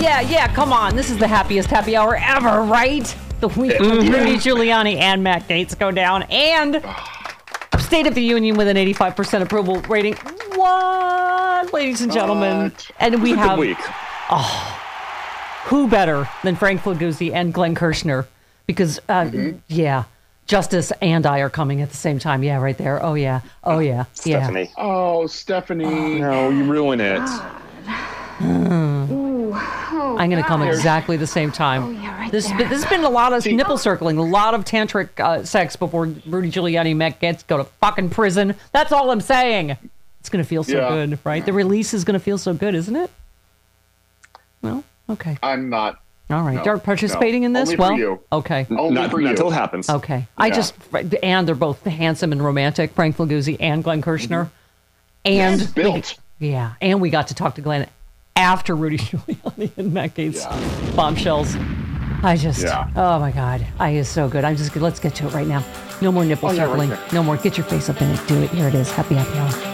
Yeah, yeah, yeah. Come on. This is the happiest happy hour ever, right? The week when Rudy Giuliani and Matt Gaetz go down and State of the Union with an 85% approval rating. What, ladies and gentlemen? What? And we It's a have week. who better than Frank Figluzzi and Glenn Kirshner? Because, uh, Mm-hmm. yeah, Justice and I are coming at the same time. Yeah, right there. Oh, yeah. Oh, yeah. Yeah. Stephanie. Oh, Stephanie. No, you ruin it. I'm going to come exactly the same time. Oh, yeah, right this, this has been a lot of nipple circling, a lot of tantric uh, sex before Rudy Giuliani Met Matt Gaetz go to fucking prison. That's all I'm saying. It's going to feel so Yeah. good, right? The release is going to feel so good, isn't it? Well, okay. I'm not. All right. No, Are participating no. in this? Only for well, you. okay. Only Not, for you. until it happens. Okay. I just, and they're both handsome and romantic, Frank Figluzzi and Glenn Kirshner. And, It's built. yeah, and we got to talk to Glenn after Rudy Giuliani and Matt Gaetz bombshells. I just, Yeah. oh my God, I is so good. I'm just, let's get to it right now. No more nipple Oh, yeah, right circling. there. no more. Get your face up in it. Do it. Here it is. Happy, happy hour.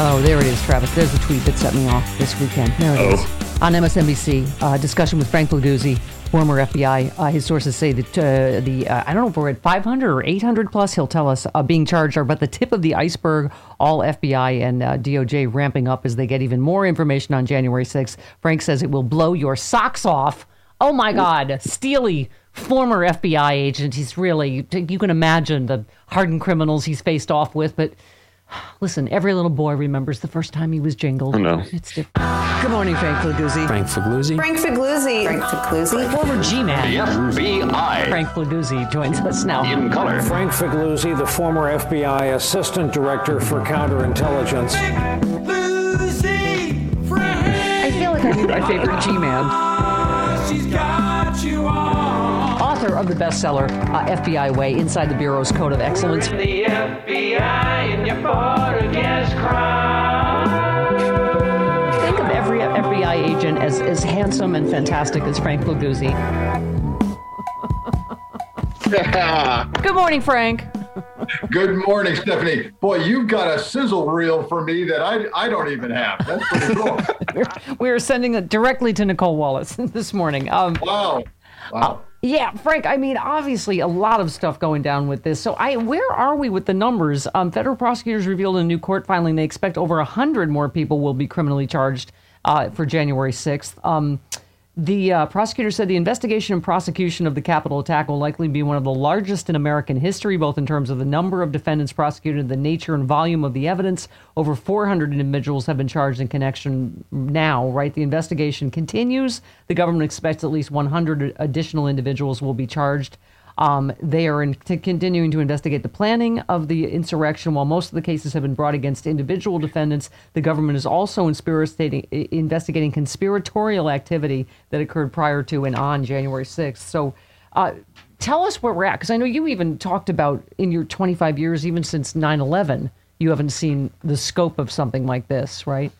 Oh, there it is, Travis. There's the tweet that set me off this weekend. There it oh. is. On MSNBC, uh, discussion with Frank Figluzzi, former FBI. Uh, his sources say that uh, the, uh, I don't know if we're at 500 or 800 plus, he'll tell us, uh, being charged are but the tip of the iceberg. All FBI and uh, DOJ ramping up as they get even more information on January 6th. Frank says it will blow your socks off. Oh my God, Steely, former FBI agent. He's really, you can imagine the hardened criminals he's faced off with, but. Listen, every little boy remembers the first time he was jingled. I know. It's different. Good morning, Frank Flaguzzi. Frank Fagluzzi. Frank Figluzzi. Frank Figluzzi. Former G-Man. FBI Frank Flaguzzi joins us now. in color. Frank Fagluzzi, the former FBI Assistant Director for Counterintelligence. I feel like I'm my favorite G-Man. Author of the bestseller uh, FBI Way, Inside the Bureau's Code of Excellence. The FBI and your against crime. Think of every FBI agent as, as handsome and fantastic as Frank Figluzzi. Good morning, Frank. Good morning, Stephanie. Boy, you've got a sizzle reel for me that I, I don't even have. That's pretty cool. We are sending it directly to Nicolle Wallace this morning. Um, Wow. Wow. Yeah, Frank. I mean, obviously, a lot of stuff going down with this. So, I where are we with the numbers? Um, federal prosecutors revealed in a new court filing they expect over hundred more people will be criminally charged uh, for January sixth. Um, the uh, prosecutor said the investigation and prosecution of the Capitol attack will likely be one of the largest in American history, both in terms of the number of defendants prosecuted, and the nature and volume of the evidence. Over 400 individuals have been charged in connection now, right? The investigation continues. The government expects at least 100 additional individuals will be charged. Um, they are in, continuing to investigate the planning of the insurrection. While most of the cases have been brought against individual defendants, the government is also investigating conspiratorial activity that occurred prior to and on January 6th. So, uh, tell us where we're at, because I know you even talked about in your 25 years, even since 9 11, you haven't seen the scope of something like this, right?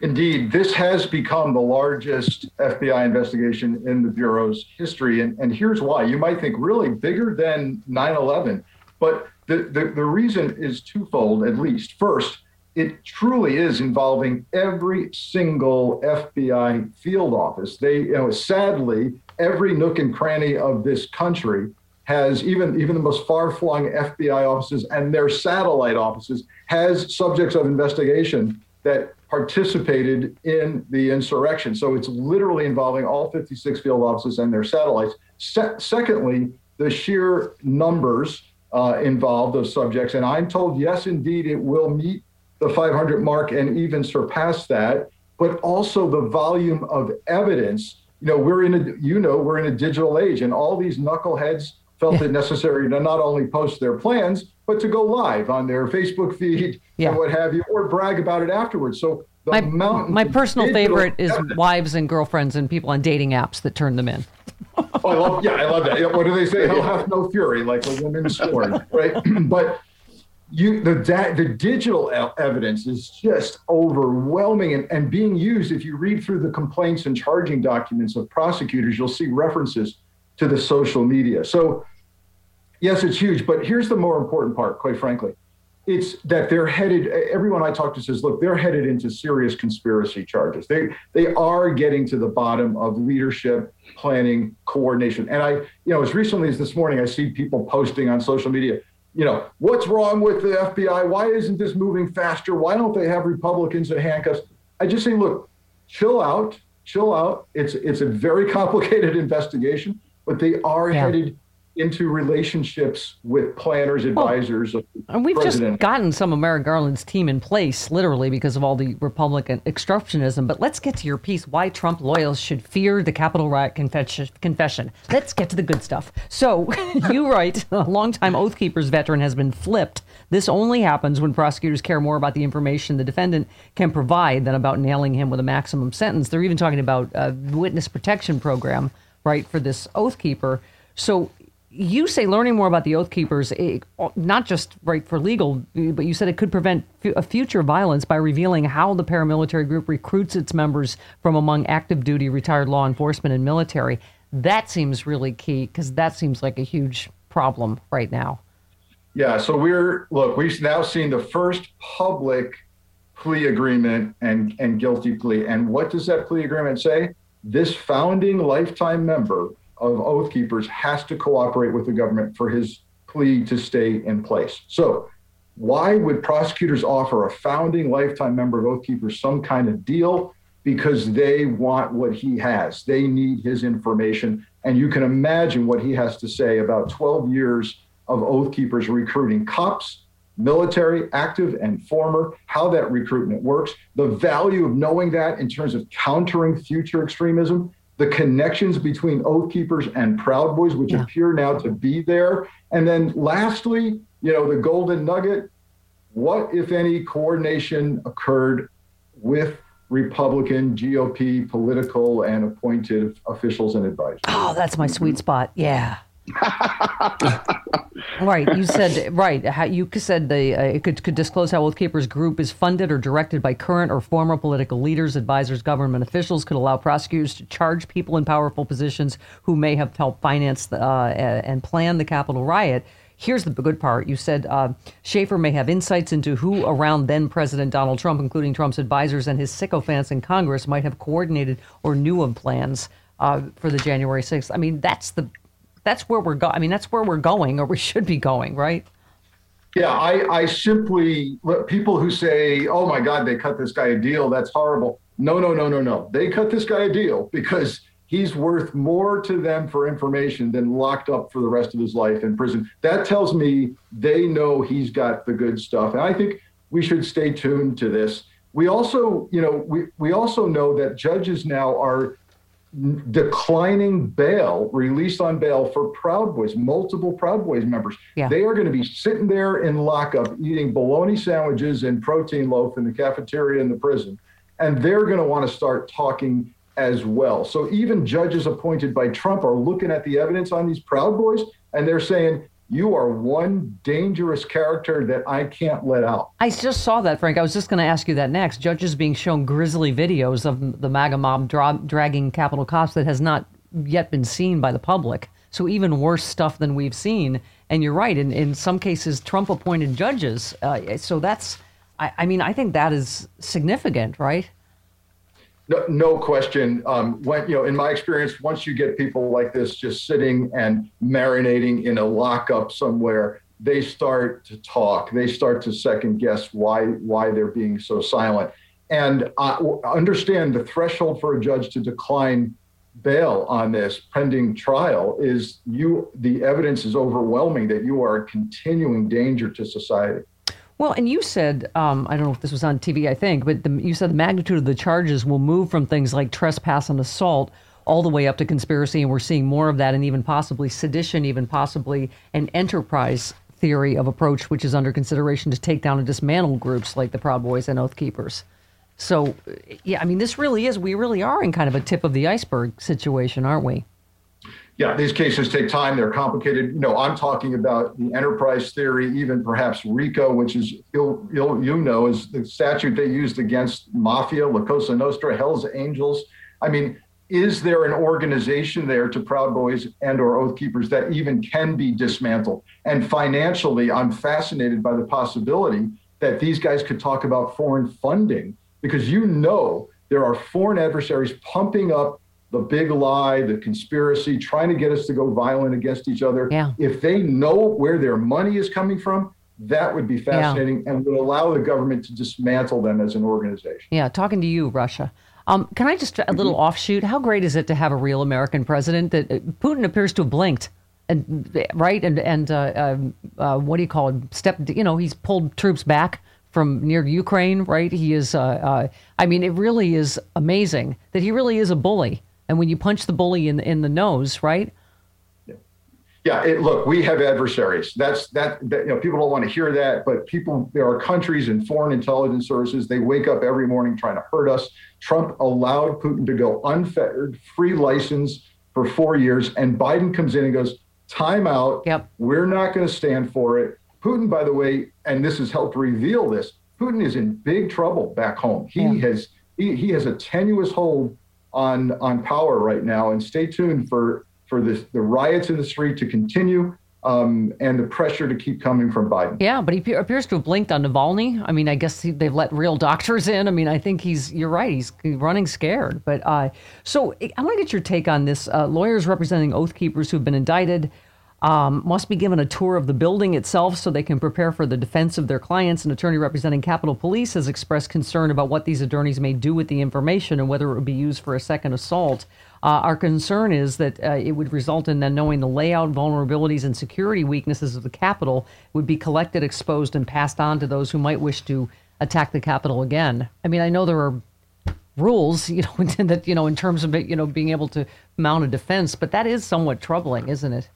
Indeed, this has become the largest FBI investigation in the Bureau's history. And, and here's why. You might think really bigger than 9 11. But the, the, the reason is twofold, at least. First, it truly is involving every single FBI field office. They, you know, sadly, every nook and cranny of this country has even even the most far-flung FBI offices and their satellite offices has subjects of investigation that participated in the insurrection. So it's literally involving all 56 field offices and their satellites. Se- secondly, the sheer numbers uh, involved of subjects, and I'm told yes, indeed, it will meet the 500 mark and even surpass that. But also the volume of evidence. You know, we're in a you know we're in a digital age, and all these knuckleheads felt it necessary to not only post their plans, but to go live on their Facebook feed Yeah. and what have you, or brag about it afterwards. So the My, mountain my personal favorite is evidence- wives and girlfriends and people on dating apps that turn them in. Oh, I love, yeah, I love that. Yeah, What do they say? Hell hath no fury, like a woman scorned, right? but you, the da- the digital evidence is just overwhelming and, and being used. If you read through the complaints and charging documents of prosecutors, you'll see references to the social media. So, yes, it's huge. But here's the more important part, quite frankly. It's that they're headed. Everyone I talk to says, "Look, they're headed into serious conspiracy charges. They they are getting to the bottom of leadership, planning, coordination." And I, you know, as recently as this morning, I see people posting on social media. You know, what's wrong with the FBI? Why isn't this moving faster? Why don't they have Republicans in handcuffs? I just say, look, chill out, chill out. It's it's a very complicated investigation, but they are Yeah. headed into relationships with planners, advisors. the And we've president. just gotten some of Merrick Garland's team in place, literally, because of all the Republican obstructionism. But let's get to your piece why Trump loyals should fear the Capitol riot confession. confession. Let's get to the good stuff. So, you write a longtime Oath Keepers veteran has been flipped. This only happens when prosecutors care more about the information the defendant can provide than about nailing him with a maximum sentence. They're even talking about a witness protection program, right, for this Oath Keeper. So, you say learning more about the oath keepers eh, not just right for legal but you said it could prevent a future violence by revealing how the paramilitary group recruits its members from among active duty retired law enforcement and military that seems really key because that seems like a huge problem right now Yeah, so we're look, we've now seen the first public plea agreement and and guilty plea. And what does that plea agreement say? This founding lifetime member of Oath Keepers has to cooperate with the government for his plea to stay in place. So why would prosecutors offer a founding lifetime member of Oath Keepers some kind of deal? Because they want what he has. They need his information. And you can imagine what he has to say about 12 years of Oath Keepers recruiting cops, military, active and former, how that recruitment works, the value of knowing that in terms of countering future extremism, the connections between Oath Keepers and Proud Boys, which Yeah. appear now to be there. And then lastly, you know, the golden nugget what, if any, coordination occurred with Republican GOP political and appointed officials and advisors? oh that's my sweet spot yeah right you said right you said the uh, it could, could disclose how oath group is funded or directed by current or former political leaders advisors government officials could allow prosecutors to charge people in powerful positions who may have helped finance the, uh, and plan the capitol riot Here's the good part. You said uh, Schaffer may have insights into who around then President Donald Trump, including Trump's advisors and his sycophants in Congress, might have coordinated or knew of plans uh, for the January 6th. I mean, that's the that's where we're going. I mean, that's where we're going, or we should be going, right? Yeah, I, I simply people who say, "Oh my God, they cut this guy a deal. That's horrible." No, no, no, no, no. They cut this guy a deal because he's worth more to them for information than locked up for the rest of his life in prison. That tells me they know he's got the good stuff, and I think we should stay tuned to this. We also, you know, we we also know that judges now are declining bail, released on bail for Proud Boys, multiple Proud Boys members. Yeah. They are going to be sitting there in lockup eating bologna sandwiches and protein loaf in the cafeteria in the prison. And they're going to want to start talking as well. So even judges appointed by Trump are looking at the evidence on these Proud Boys and they're saying, you are one dangerous character that I can't let out. I just saw that, Frank. I was just going to ask you that next. Judges being shown grisly videos of the MAGA mob dra- dragging Capitol cops that has not yet been seen by the public. So even worse stuff than we've seen. And you're right. In, in some cases, Trump appointed judges. Uh, so that's, I, I mean, I think that is significant, right? No, no question. Um, when you know, in my experience, once you get people like this just sitting and marinating in a lockup somewhere, they start to talk. They start to second guess why why they're being so silent. And uh, understand the threshold for a judge to decline bail on this pending trial is you. The evidence is overwhelming that you are a continuing danger to society. Well, and you said, um, I don't know if this was on TV, I think, but the, you said the magnitude of the charges will move from things like trespass and assault all the way up to conspiracy, and we're seeing more of that, and even possibly sedition, even possibly an enterprise theory of approach, which is under consideration to take down and dismantle groups like the Proud Boys and Oath Keepers. So, yeah, I mean, this really is, we really are in kind of a tip of the iceberg situation, aren't we? Yeah, these cases take time. They're complicated. You know, I'm talking about the enterprise theory, even perhaps RICO, which is you'll, you'll, you know is the statute they used against mafia, La Cosa Nostra, Hell's Angels. I mean, is there an organization there to Proud Boys and or Oath Keepers that even can be dismantled? And financially, I'm fascinated by the possibility that these guys could talk about foreign funding because you know there are foreign adversaries pumping up the big lie, the conspiracy, trying to get us to go violent against each other. Yeah. If they know where their money is coming from, that would be fascinating yeah. and would allow the government to dismantle them as an organization. Yeah, talking to you, Russia. Um, can I just a little mm-hmm. offshoot? How great is it to have a real American president? That uh, Putin appears to have blinked, and right, and and uh, um, uh, what do you call it? Step, you know, he's pulled troops back from near Ukraine, right? He is. Uh, uh, I mean, it really is amazing that he really is a bully and when you punch the bully in in the nose, right? Yeah, it, look, we have adversaries. That's that, that, You know, people don't want to hear that, but people. There are countries and foreign intelligence services. They wake up every morning trying to hurt us. Trump allowed Putin to go unfettered, free license for four years, and Biden comes in and goes, "Time out. Yep. We're not going to stand for it." Putin, by the way, and this has helped reveal this. Putin is in big trouble back home. He yeah. has he, he has a tenuous hold on on power right now. And stay tuned for for the the riots in the street to continue. Um, and the pressure to keep coming from Biden. Yeah, but he appears to have blinked on Navalny. I mean, I guess he, they've let real doctors in. I mean, I think he's. You're right. He's running scared. But uh, so I want to get your take on this. Uh, lawyers representing Oath Keepers who've been indicted um, must be given a tour of the building itself so they can prepare for the defense of their clients. An attorney representing Capitol Police has expressed concern about what these attorneys may do with the information and whether it would be used for a second assault. Uh, our concern is that uh, it would result in them knowing the layout, vulnerabilities, and security weaknesses of the Capitol would be collected, exposed, and passed on to those who might wish to attack the Capitol again. I mean, I know there are rules, you know, that you know in terms of you know, being able to mount a defense, but that is somewhat troubling, isn't it?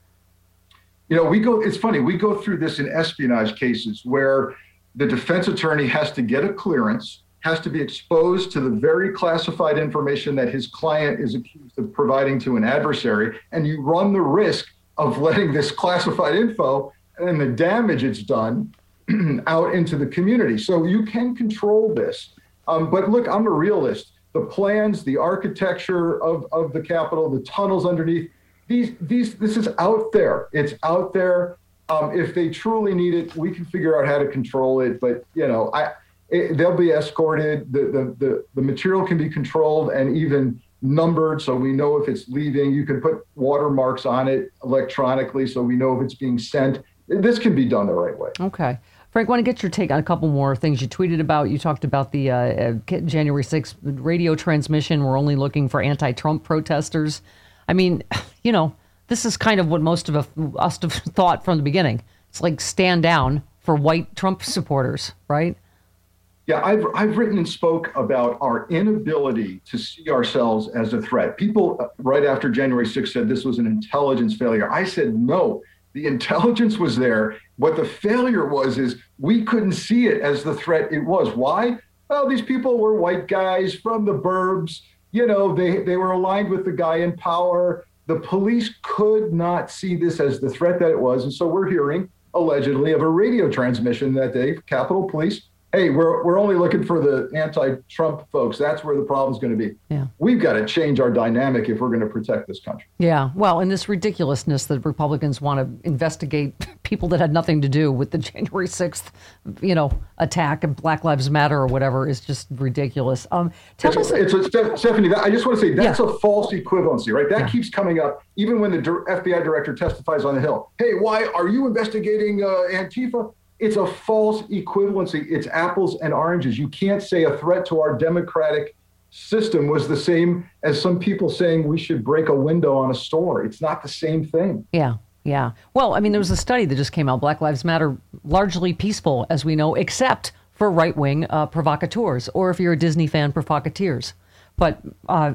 You know, we go, it's funny, we go through this in espionage cases where the defense attorney has to get a clearance, has to be exposed to the very classified information that his client is accused of providing to an adversary. And you run the risk of letting this classified info and the damage it's done out into the community. So you can control this. Um, but look, I'm a realist. The plans, the architecture of, of the Capitol, the tunnels underneath, these these this is out there. It's out there. Um, if they truly need it, we can figure out how to control it. But you know, I it, they'll be escorted. The, the the the material can be controlled and even numbered, so we know if it's leaving. You can put watermarks on it electronically, so we know if it's being sent. This can be done the right way. Okay. Frank, I want to get your take on a couple more things you tweeted about. You talked about the uh, uh January 6th radio transmission. We're only looking for anti Trump protesters. I mean, you know, this is kind of what most of us have thought from the beginning. It's like stand down for white Trump supporters, right? Yeah, I've, I've written and spoke about our inability to see ourselves as a threat. People uh, right after January 6th said this was an intelligence failure. I said, no, the intelligence was there. What the failure was is we couldn't see it as the threat it was. Why? Well, these people were white guys from the burbs you know, they, they were aligned with the guy in power. The police could not see this as the threat that it was. And so we're hearing allegedly of a radio transmission that day, Capitol Police hey, we're, we're only looking for the anti Trump folks. That's where the problem's going to be. Yeah. We've got to change our dynamic if we're going to protect this country. Yeah, well, and this ridiculousness that Republicans want to investigate people that had nothing to do with the January 6th, you know, attack and Black Lives Matter or whatever is just ridiculous. Um, tell It's, us. it's a, Stephanie, I just want to say that's Yeah. a false equivalency, right? That Yeah. keeps coming up even when the FBI director testifies on the Hill. Hey, why are you investigating uh, Antifa? It's a false equivalency. It's apples and oranges. You can't say a threat to our democratic system was the same as some people saying we should break a window on a store. It's not the same thing. Yeah, yeah. Well, I mean, there was a study that just came out. Black Lives Matter, largely peaceful, as we know, except for right wing uh, provocateurs, or if you're a Disney fan, provocateurs. But uh,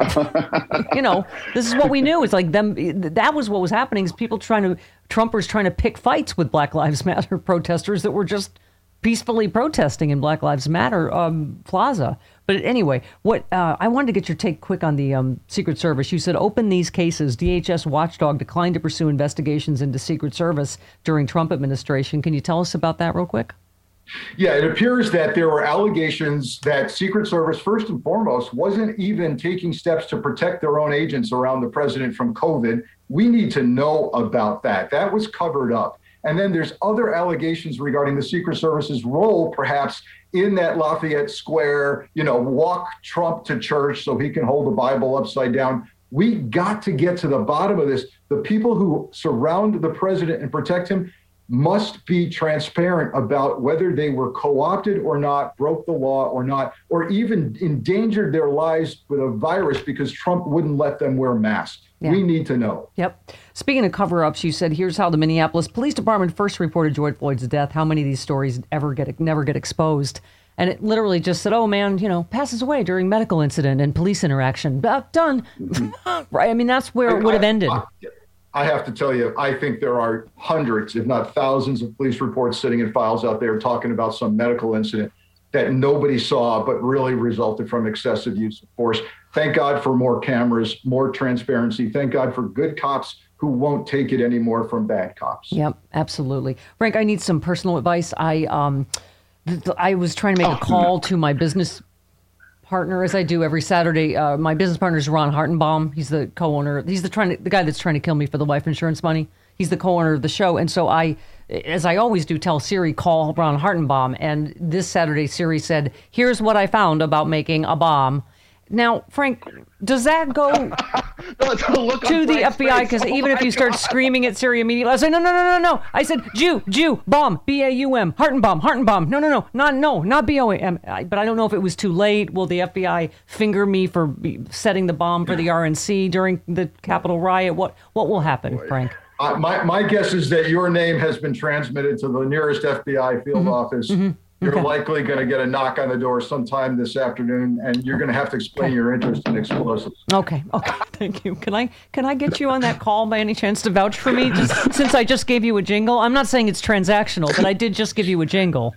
you know, this is what we knew. It's like them. That was what was happening. Is people trying to Trumpers trying to pick fights with Black Lives Matter protesters that were just peacefully protesting in Black Lives Matter um, Plaza. But anyway, what uh, I wanted to get your take quick on the um, Secret Service. You said open these cases. DHS watchdog declined to pursue investigations into Secret Service during Trump administration. Can you tell us about that real quick? Yeah, it appears that there were allegations that Secret Service, first and foremost, wasn't even taking steps to protect their own agents around the president from COVID. We need to know about that. That was covered up. And then there's other allegations regarding the Secret Service's role, perhaps in that Lafayette Square, you know, walk Trump to church so he can hold the Bible upside down. We got to get to the bottom of this. The people who surround the president and protect him must be transparent about whether they were co opted or not, broke the law or not, or even endangered their lives with a virus because Trump wouldn't let them wear masks. Yeah. We need to know. Yep. Speaking of cover ups, you said here's how the Minneapolis Police Department first reported George Floyd's death. How many of these stories ever get never get exposed? And it literally just said, "Oh man, you know, passes away during medical incident and police interaction." Uh, done. right? I mean, that's where it would have ended. I, I have to tell you, I think there are hundreds, if not thousands, of police reports sitting in files out there talking about some medical incident that nobody saw, but really resulted from excessive use of force. Thank God for more cameras, more transparency. Thank God for good cops who won't take it anymore from bad cops. Yep, absolutely. Frank, I need some personal advice. I um, I was trying to make a call to my business partner, as I do every Saturday. Uh, my business partner is Ron Hartenbaum. He's the co-owner. He's the trying to, the guy that's trying to kill me for the life insurance money. He's the co-owner of the show, and so I, as I always do, tell Siri call Ron Hartenbaum. And this Saturday, Siri said, "Here's what I found about making a bomb." Now, Frank, does that go to the FBI? Because even if you start screaming at Siri immediately, I say, no, no, no, no, no. I said, Jew, Jew, bomb, B A U M, Hartenbaum, Hartenbaum. No, no, no, not, no, not B O M. But I don't know if it was too late. Will the FBI finger me for setting the bomb for the RNC during the Capitol riot? What, what will happen, Frank? Uh, my, my guess is that your name has been transmitted to the nearest FBI field office. You're likely going to get a knock on the door sometime this afternoon, and you're going to have to explain your interest in explosives. Okay, okay, thank you. Can I can I get you on that call by any chance to vouch for me? Just since I just gave you a jingle, I'm not saying it's transactional, but I did just give you a jingle.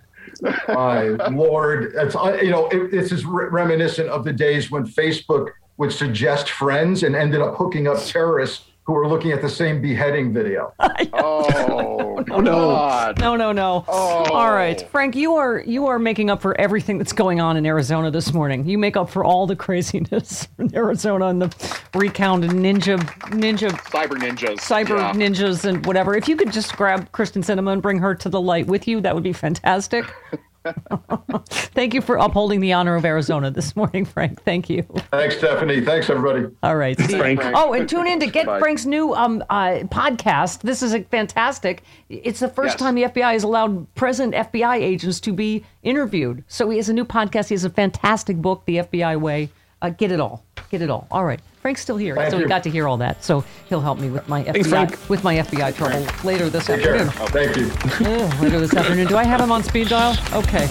My lord, it's, uh, you know, it, this is re- reminiscent of the days when Facebook would suggest friends and ended up hooking up terrorists who are looking at the same beheading video. Oh, God. No, no, no. Oh. All right, Frank, you are you are making up for everything that's going on in Arizona this morning. You make up for all the craziness in Arizona and the recount and ninja ninja Cyber ninjas. cyber Yeah. ninjas and whatever. If you could just grab Kyrsten Sinema and bring her to the light with you, that would be fantastic. Thank you for upholding the honor of Arizona this morning, Frank. Thank you. Thanks, Stephanie. Thanks, everybody. All right. see you. Frank. Oh, and tune in to get Bye. Frank's new um, uh, podcast. This is a fantastic. It's the first Yes. time the FBI has allowed present FBI agents to be interviewed. So he has a new podcast. He has a fantastic book, The FBI Way. Uh, get it all. Get it all. All right. Frank's still here, Thank so he got to hear all that. So he'll help me with my FBI Frank. with my FBI trouble later this afternoon. Thank you. Later this afternoon. Do I have him on speed dial? Okay.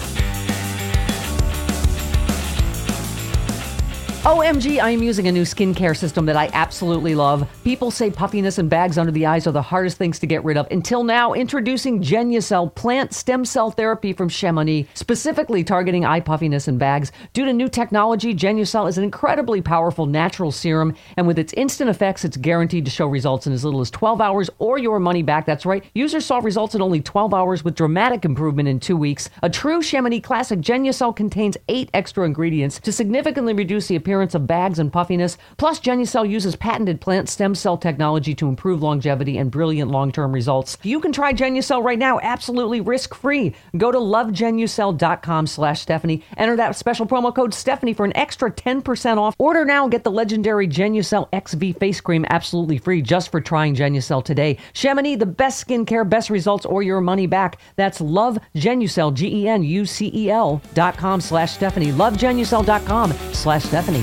OMG, I am using a new skincare system that I absolutely love. People say puffiness and bags under the eyes are the hardest things to get rid of. Until now, introducing Genucell plant stem cell therapy from Chamonix, specifically targeting eye puffiness and bags. Due to new technology, Genucell is an incredibly powerful natural serum, and with its instant effects, it's guaranteed to show results in as little as 12 hours or your money back. That's right. Users saw results in only 12 hours with dramatic improvement in two weeks. A true Chamonix classic, Genucell contains eight extra ingredients to significantly reduce the appearance of bags and puffiness. Plus, Genucell uses patented plant stem cell technology to improve longevity and brilliant long-term results. You can try Genucell right now, absolutely risk-free. Go to lovegenucell.com slash Stephanie. Enter that special promo code Stephanie for an extra 10% off. Order now and get the legendary Genucell XV face cream absolutely free just for trying Genucell today. Chamonix, the best skincare, best results, or your money back. That's lovegenucell, G-E-N-U-C-E-L dot com slash Stephanie. Lovegenucell.com slash Stephanie.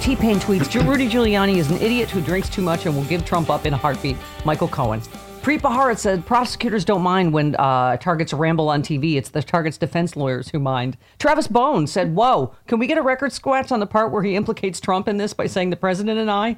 T Pain tweets Rudy Giuliani is an idiot who drinks too much and will give Trump up in a heartbeat. Michael Cohen. Preet said prosecutors don't mind when uh, targets ramble on TV. It's the target's defense lawyers who mind. Travis Bone said, Whoa, can we get a record scratch on the part where he implicates Trump in this by saying the president and I?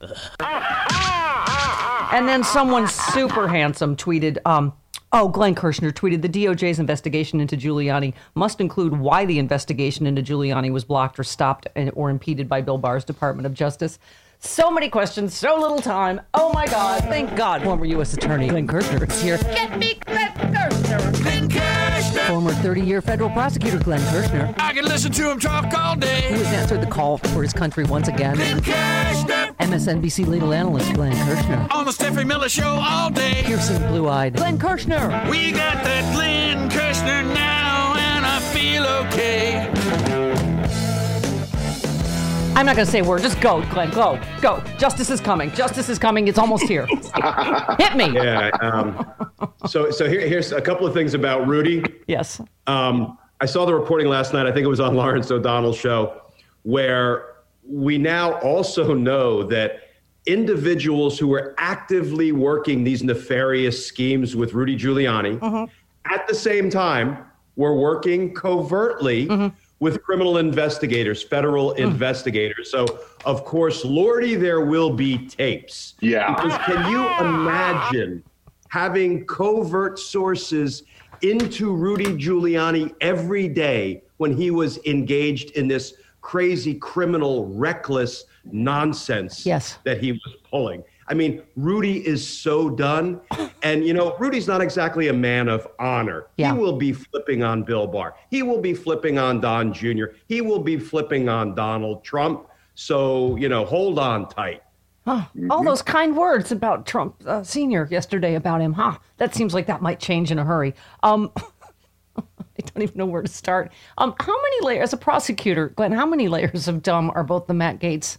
and then someone super handsome tweeted, um, Oh, Glenn Kirshner tweeted the DOJ's investigation into Giuliani must include why the investigation into Giuliani was blocked or stopped or impeded by Bill Barr's Department of Justice. So many questions, so little time. Oh my God! Thank God, former U.S. Attorney Glenn Kirshner is here. Get me Glenn Kirshner. Glenn Kirshner. Former 30-year federal prosecutor Glenn Kirshner, I can listen to him talk all day. who day. has answered the call for his country once again. Glenn Kirshner. MSNBC legal analyst Glenn Kirshner, On the Stephanie Miller Show all day. piercing blue-eyed Glenn Kirshner. We got that Glenn Kirshner now, and I feel okay. I'm not going to say a word. Just go, Glenn. Go, go. Justice is coming. Justice is coming. It's almost here. Hit me. Yeah. Um, so so here, here's a couple of things about Rudy. Yes. Um, I saw the reporting last night. I think it was on Lawrence O'Donnell's show, where we now also know that individuals who were actively working these nefarious schemes with Rudy Giuliani at the same time were working covertly with criminal investigators, federal hmm. investigators. So, of course, Lordy, there will be tapes. Yeah. Because can you imagine having covert sources into Rudy Giuliani every day when he was engaged in this crazy, criminal, reckless nonsense Yes. that he was pulling? I mean, Rudy is so done. And, you know, Rudy's not exactly a man of honor. Yeah. He will be flipping on Bill Barr. He will be flipping on Don Jr. He will be flipping on Donald Trump. So, you know, hold on tight. All those kind words about Trump uh, Senior yesterday about him, huh? That seems like that might change in a hurry. Um, I don't even know where to start. Um, how many layers, as a prosecutor, Glenn? How many layers of dumb are both the Matt Gaetz,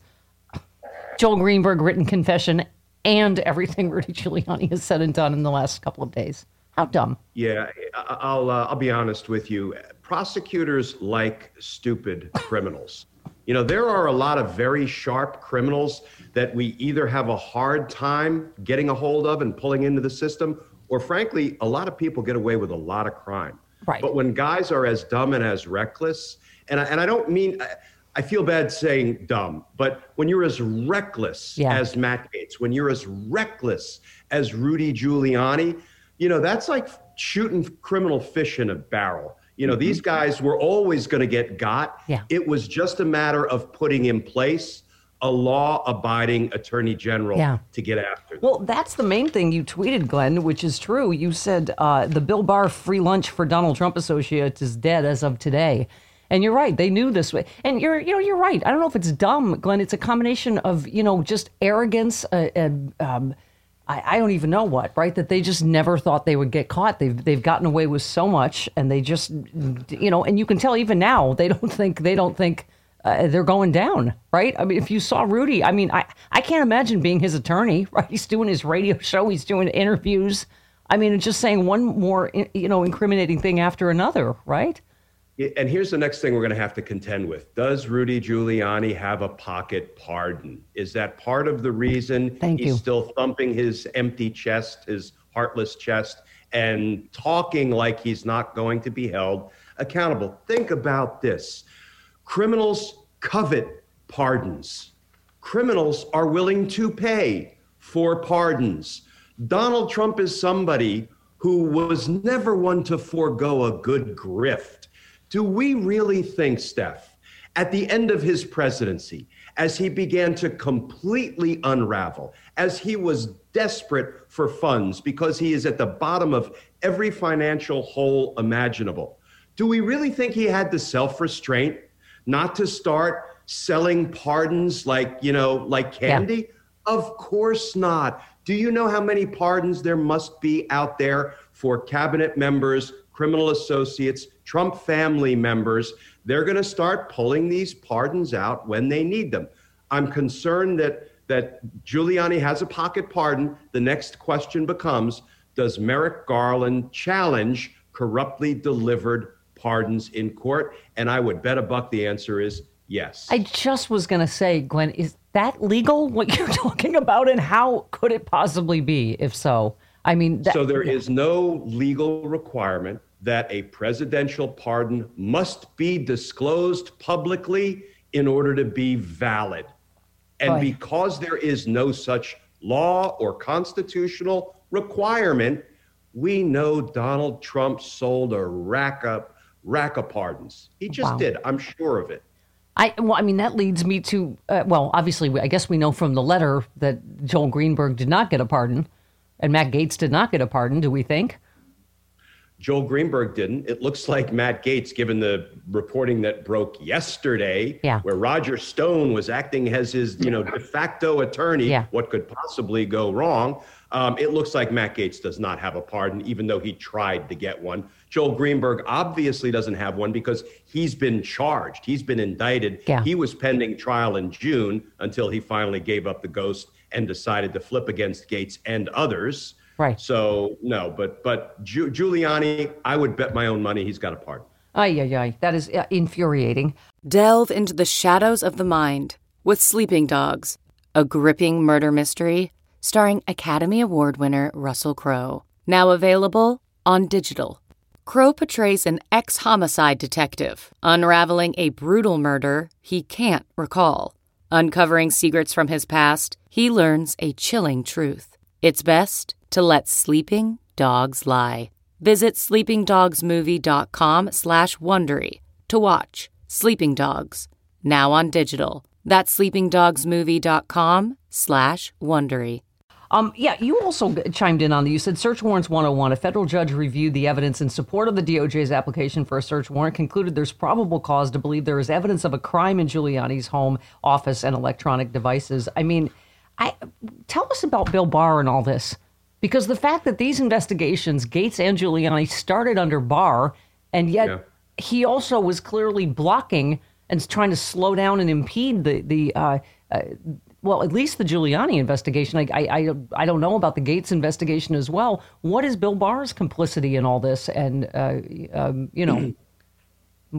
Joel Greenberg written confession, and everything Rudy Giuliani has said and done in the last couple of days? How dumb? Yeah, I'll uh, I'll be honest with you. Prosecutors like stupid criminals. You know, there are a lot of very sharp criminals that we either have a hard time getting a hold of and pulling into the system, or frankly, a lot of people get away with a lot of crime. Right. But when guys are as dumb and as reckless, and I, and I don't mean I, I feel bad saying dumb, but when you're as reckless Yeah. as Matt Gaetz, when you're as reckless as Rudy Giuliani, you know, that's like shooting criminal fish in a barrel. You know, these guys were always going to get got. Mm-hmm. Yeah. It was just a matter of putting in place a law abiding attorney general Yeah. to get after them. Well, that's the main thing you tweeted, Glenn, which is true. You said uh, the Bill Barr free lunch for Donald Trump associates is dead as of today. And you're right; they knew this way. And you're, you know, you're right. I don't know if it's dumb, Glenn. It's a combination of, you know, just arrogance. Uh, and, um, I, I don't even know what. Right? That they just never thought they would get caught. They've they've gotten away with so much, and they just, you know, and you can tell even now they don't think they don't think uh, they're going down, right? I mean, if you saw Rudy, I mean, I, I can't imagine being his attorney, right? He's doing his radio show, he's doing interviews. I mean, just saying one more, you know, incriminating thing after another, right? And here's the next thing we're going to have to contend with. Does Rudy Giuliani have a pocket pardon? Is that part of the reason Thank he's you. still thumping his empty chest, his heartless chest, and talking like he's not going to be held accountable? Think about this criminals covet pardons, criminals are willing to pay for pardons. Donald Trump is somebody who was never one to forego a good grift. Do we really think, Steph, at the end of his presidency, as he began to completely unravel, as he was desperate for funds because he is at the bottom of every financial hole imaginable, do we really think he had the self restraint not to start selling pardons like, you know, like candy? Of course not. Do you know how many pardons there must be out there for cabinet members, criminal associates, Trump family members? They're going to start pulling these pardons out when they need them. I'm concerned that that Giuliani has a pocket pardon. The next question becomes Does Merrick Garland challenge corruptly delivered pardons in court? And I would bet a buck the answer is yes. I just was going to say, Glenn, is that legal, what you're talking about? And how could it possibly be, if so? I mean, that, so there is no legal requirement that a presidential pardon must be disclosed publicly in order to be valid. And Boy. because there is no such law or constitutional requirement, we know Donald Trump sold a rack up rack of pardons. He just Wow. did. I'm sure of it. I well, I mean, that leads me to uh, well, obviously, I guess we know from the letter that Joel Greenberg did not get a pardon, and Matt Gaetz did not get a pardon. Do we think? Joel Greenberg didn't. It looks like Matt Gaetz, given the reporting that broke yesterday, Yeah. where Roger Stone was acting as his, you know, de facto attorney. Yeah. What could possibly go wrong? Um, it looks like Matt Gaetz does not have a pardon, even though he tried to get one. Joel Greenberg obviously doesn't have one because he's been charged. He's been indicted. Yeah. He was pending trial in June until he finally gave up the ghost and decided to flip against Gaetz and others. Right. So no, but but Giu- Giuliani, I would bet my own money he's got a pardon. Ay, ay, ay. That is uh, infuriating. Delve into the shadows of the mind with Sleeping Dogs, a gripping murder mystery starring Academy Award winner Russell Crowe. Now available on digital. Crowe portrays an ex homicide detective unraveling a brutal murder he can't recall. Uncovering secrets from his past, he learns a chilling truth. It's best to let sleeping dogs lie. Visit sleepingdogsmovie.com slash Wondery to watch Sleeping Dogs, now on digital. That's sleepingdogsmovie.com slash Wondery. Um, yeah, you also chimed in on the. You said search warrants 101. A federal judge reviewed the evidence in support of the DOJ's application for a search warrant, concluded there's probable cause to believe there is evidence of a crime in Giuliani's home, office, and electronic devices. I mean, I tell us about Bill Barr and all this, because the fact that these investigations, Gaetz and Giuliani, started under Barr, and yet Yeah. he also was clearly blocking and trying to slow down and impede the the uh, uh, well, at least the Giuliani investigation. I, I I I don't know about the Gaetz investigation as well. What is Bill Barr's complicity in all this? And uh, um, you know,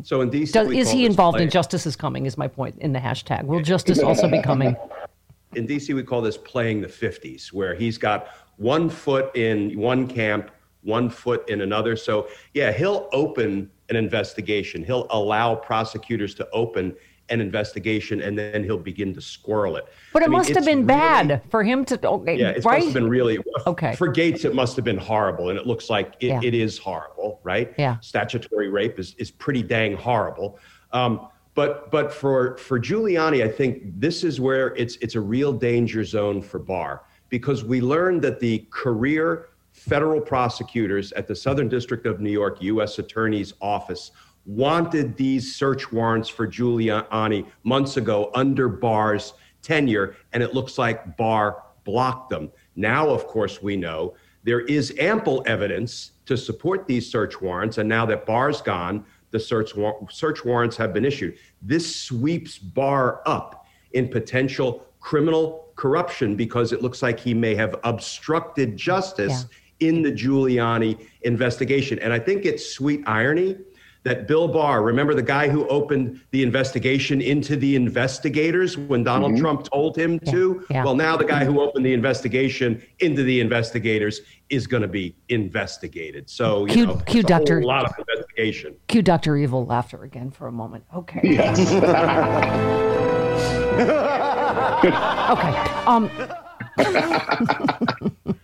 So in DC, does, is he involved in play- justice is coming? Is my point in the hashtag? Will justice also be coming? in DC, we call this playing the 50s, where he's got one foot in one camp, one foot in another. So, yeah, he'll open an investigation. He'll allow prosecutors to open an investigation and then he'll begin to squirrel it. But it I mean, must have been really- bad for him to. Okay, Yeah, it right? must have been really Okay. For Gaetz, it must have been horrible, and it looks like it, Yeah. it is horrible, right? Yeah. Statutory rape is is pretty dang horrible. Um, but but for for Giuliani, I think this is where it's it's a real danger zone for Barr because we learned that the career federal prosecutors at the Southern District of New York U.S. Attorney's Office wanted these search warrants for Giuliani months ago under Barr's tenure, and it looks like Barr blocked them. Now, of course, we know there is ample evidence to support these search warrants, and now that Barr's gone, the search, war- search warrants have been issued. This sweeps Barr up in potential criminal corruption because it looks like he may have obstructed justice in the Giuliani investigation. And I think it's sweet irony that Bill Barr, remember the guy who opened the investigation into the investigators when Donald mm-hmm. Trump told him yeah, to? Yeah. Well, now the guy who opened the investigation into the investigators is going to be investigated. So, you cue, know, cue Dr. a lot of investigation. Cue Dr. Evil laughter again for a moment. Okay. Yes. okay. Um,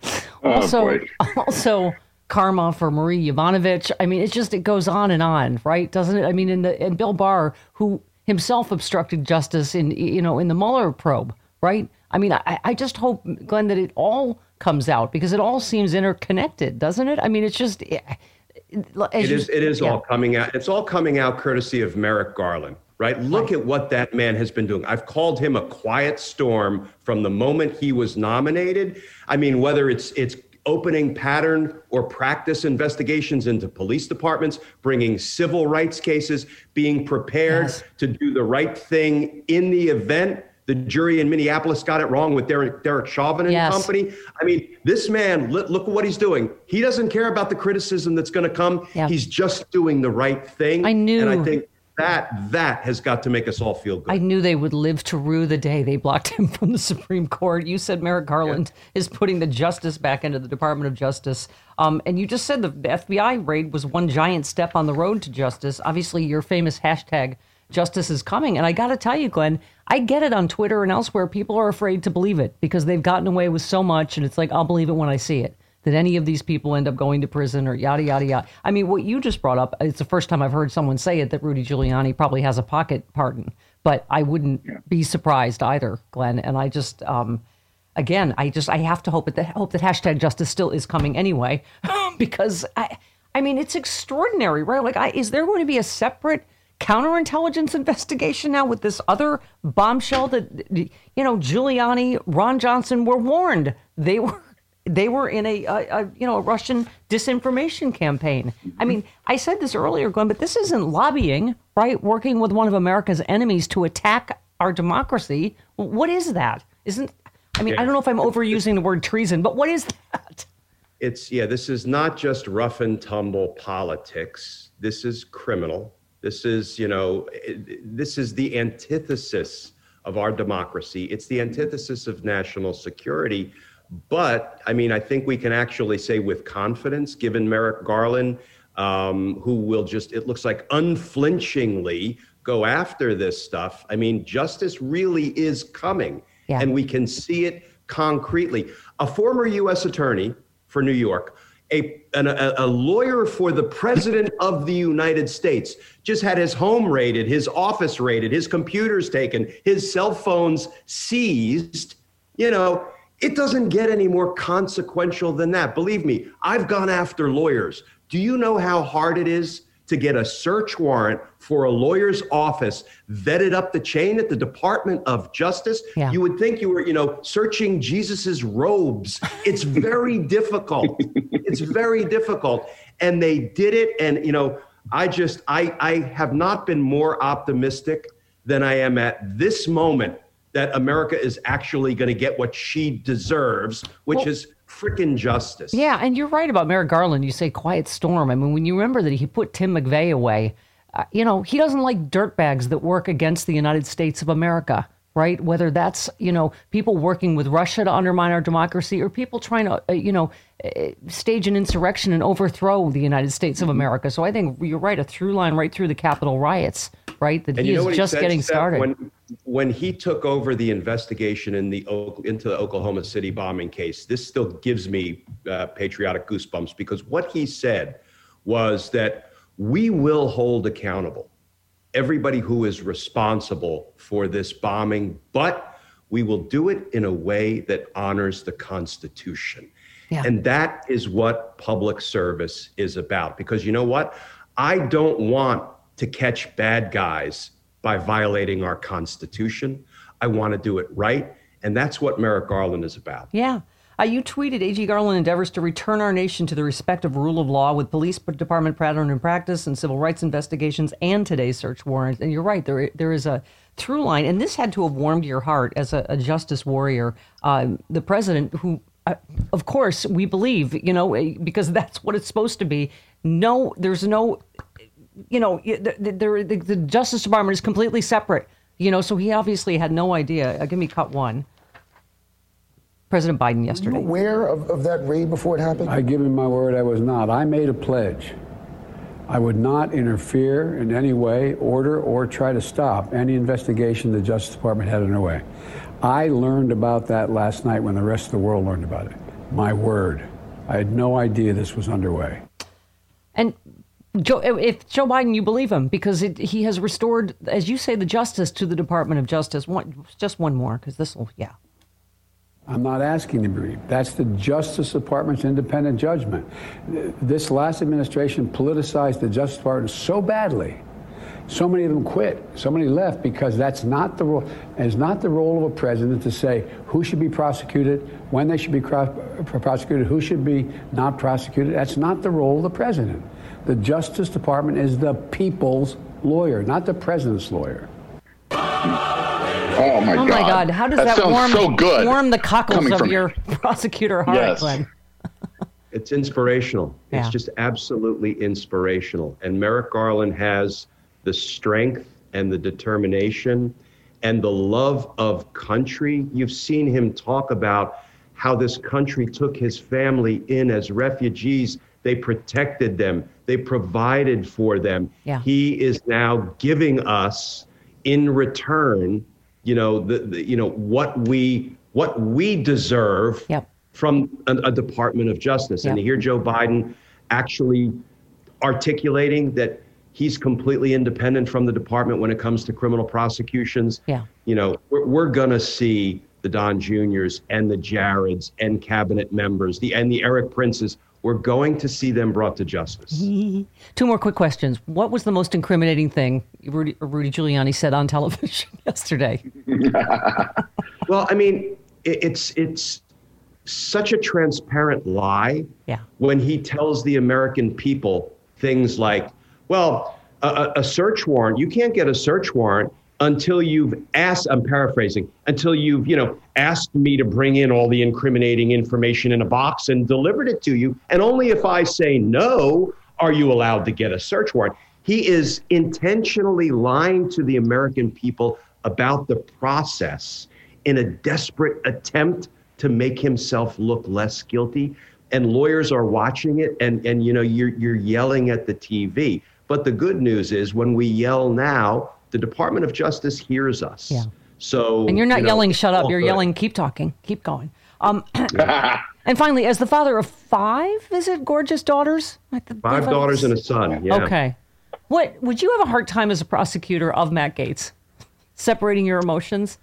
also, oh, also karma for Marie Yovanovitch. I mean, it's just it goes on and on, right? Doesn't it? I mean, in the and Bill Barr, who himself obstructed justice in you know in the Mueller probe, right? I mean, I, I just hope, Glenn, that it all comes out because it all seems interconnected, doesn't it? I mean, it's just. It, it is. It is yeah. all coming out. It's all coming out courtesy of Merrick Garland right? Look at what that man has been doing. I've called him a quiet storm from the moment he was nominated. I mean, whether it's it's opening pattern or practice investigations into police departments, bringing civil rights cases, being prepared yes. to do the right thing in the event the jury in Minneapolis got it wrong with Derek, Derek Chauvin and yes. company. I mean, this man, look, look, at what he's doing. He doesn't care about the criticism that's going to come. Yeah. He's just doing the right thing. I knew. And I think that that has got to make us all feel good. I knew they would live to rue the day they blocked him from the Supreme Court. You said Merrick Garland yeah. is putting the justice back into the Department of Justice. Um, and you just said the, the FBI raid was one giant step on the road to justice. Obviously, your famous hashtag justice is coming. And I got to tell you, Glenn, I get it on Twitter and elsewhere. People are afraid to believe it because they've gotten away with so much. And it's like, I'll believe it when I see it that any of these people end up going to prison or yada, yada, yada. I mean, what you just brought up, it's the first time I've heard someone say it that Rudy Giuliani probably has a pocket pardon, but I wouldn't yeah. be surprised either, Glenn. And I just, um, again, I just, I have to hope that, hope that hashtag justice still is coming anyway, because I, I mean, it's extraordinary, right? Like, I, is there going to be a separate counterintelligence investigation now with this other bombshell that, you know, Giuliani, Ron Johnson were warned they were they were in a, a, a, you know a Russian disinformation campaign. I mean, I said this earlier, Glenn, but this isn't lobbying, right? Working with one of America's enemies to attack our democracy. What is that? Isn't I mean, yeah. I don't know if I'm overusing the word treason, but what is that? It's yeah. This is not just rough and tumble politics. This is criminal. This is you know, this is the antithesis of our democracy. It's the antithesis of national security but I mean, I think we can actually say with confidence, given Merrick Garland, um, who will just, it looks like unflinchingly go after this stuff. I mean, justice really is coming, yeah. and we can see it concretely. A former U.S. attorney for New York, a, an, a, a, lawyer for the president of the United States just had his home raided, his office raided, his computers taken, his cell phones seized. You know, it doesn't get any more consequential than that. Believe me, I've gone after lawyers. Do you know how hard it is to get a search warrant for a lawyer's office vetted up the chain at the Department of Justice? Yeah. You would think you were, you know, searching Jesus's robes. It's very difficult. It's very difficult. And they did it. And, you know, I just, I, I have not been more optimistic than I am at this moment that America is actually going to get what she deserves, which well, is freaking justice. Yeah, and you're right about Merrick Garland. You say quiet storm. I mean, when you remember that he put Tim McVeigh away, uh, you know, he doesn't like dirtbags that work against the United States of America, right? Whether that's, you know, people working with Russia to undermine our democracy or people trying to, uh, you know, uh, stage an insurrection and overthrow the United States of mm-hmm. America. So I think you're right, a through line right through the Capitol riots, right? That and he is just getting started. When, when he took over the investigation in the into the Oklahoma City bombing case, this still gives me uh, patriotic goosebumps because what he said was that we will hold accountable everybody who is responsible for this bombing, but we will do it in a way that honors the Constitution. Yeah. And that is what public service is about. Because you know what? I don't want to catch bad guys by violating our Constitution. I want to do it right. And that's what Merrick Garland is about. Yeah. Uh, you tweeted AG Garland endeavors to return our nation to the respect of rule of law with police department pattern and practice and civil rights investigations and today's search warrant. And you're right, there there is a through line, and this had to have warmed your heart as a, a justice warrior. Uh, the president, who, uh, of course, we believe, you know, because that's what it's supposed to be. No, there's no you know, the, the, the, the Justice Department is completely separate. You know, so he obviously had no idea. Uh, give me cut one. President Biden yesterday. aware of, of that raid before it happened? I give him my word I was not. I made a pledge. I would not interfere in any way, order, or try to stop any investigation the Justice Department had underway. I learned about that last night when the rest of the world learned about it. My word. I had no idea this was underway. And Joe, if Joe Biden, you believe him because it, he has restored, as you say, the justice to the Department of Justice. One, just one more, because this will, yeah. I'm not asking to be. That's the Justice Department's independent judgment. This last administration politicized the Justice Department so badly. So many of them quit. So many left because that's not the role. It's not the role of a president to say who should be prosecuted, when they should be prosecuted, who should be not prosecuted. That's not the role of the president. The Justice Department is the people's lawyer, not the president's lawyer. Oh my oh god! my god! How does that, that, warm so good warm the cockles of from- your prosecutor heart, Yes. Glenn? It's inspirational. It's just absolutely inspirational. And Merrick Garland has the strength and the determination and the love of country. You've seen him talk about how this country took his family in as refugees. They protected them, they provided for them. Yeah. He is now giving us in return, you know, the, the you know what we what we deserve Yep. from a, a Department of Justice. And Yeah. to hear Joe Biden actually articulating that he's completely independent from the department when it comes to criminal prosecutions, Yeah. you know, we're, we're going to see the Don Juniors and the Jareds and cabinet members, the and the Eric Princes. We're going to see them brought to justice. Two more quick questions. What was the most incriminating thing Rudy, Rudy Giuliani said on television yesterday? Well, I mean, it, it's it's such a transparent lie Yeah. when he tells the American people things like, "Well, a, a- a search warrant. You can't get a search warrant until you've asked." I'm paraphrasing. Until you've you know asked me to bring in all the incriminating information in a box and delivered it to you, and only if I say no are you allowed to get a search warrant. He is intentionally lying to the American people about the process in a desperate attempt to make himself look less guilty. And lawyers are watching it and, and you know, you're, you're yelling at the TV. But the good news is when we yell now, the Department of Justice hears us. Yeah. So And you're not you know, yelling, shut up. You're good. yelling, keep talking, keep going. Um, and finally, as the father of five, is it gorgeous daughters? I th- Five believe daughters and a son. Yeah. Okay. What would you have a hard time as a prosecutor of Matt Gaetz, separating your emotions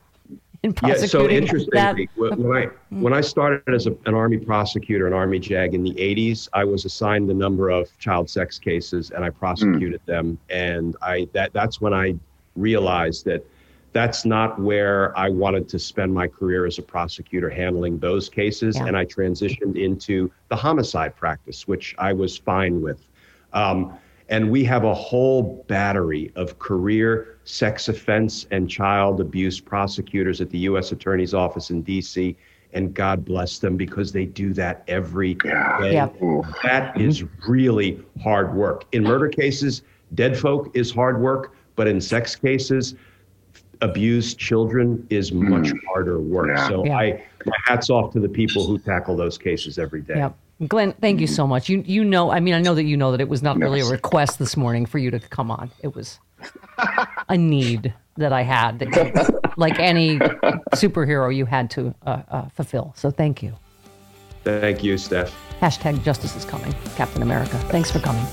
in prosecuting Yeah, prosecuting so interestingly, that? when I when I started as a, an army prosecutor, an army jag in the '80s, I was assigned the number of child sex cases, and I prosecuted them. And I that that's when I realized that that's not where I wanted to spend my career as a prosecutor, handling those cases. Yeah. And I transitioned into the homicide practice, which I was fine with. Um, and we have a whole battery of career sex offense and child abuse prosecutors at the U.S. Attorney's Office in D.C. And God bless them because they do that every day. Yep. That is really hard work. In murder cases, dead folk is hard work, but in sex cases, abused children is much harder work. Yeah. So Yeah. I my hats off to the people who tackle those cases every day. Yep. Glenn, thank you so much. You you know, I mean, I know that you know that it was not really a request this morning for you to come on. It was a need that I had, that like any superhero, you had to uh, uh, fulfill. So thank you. Thank you, Steph. Hashtag justice is coming, Captain America. Thanks for coming.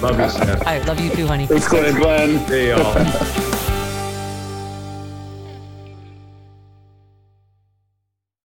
Love you, Steph. I love you too, honey. Thanks, Glenn. Glenn. Hey, y'all.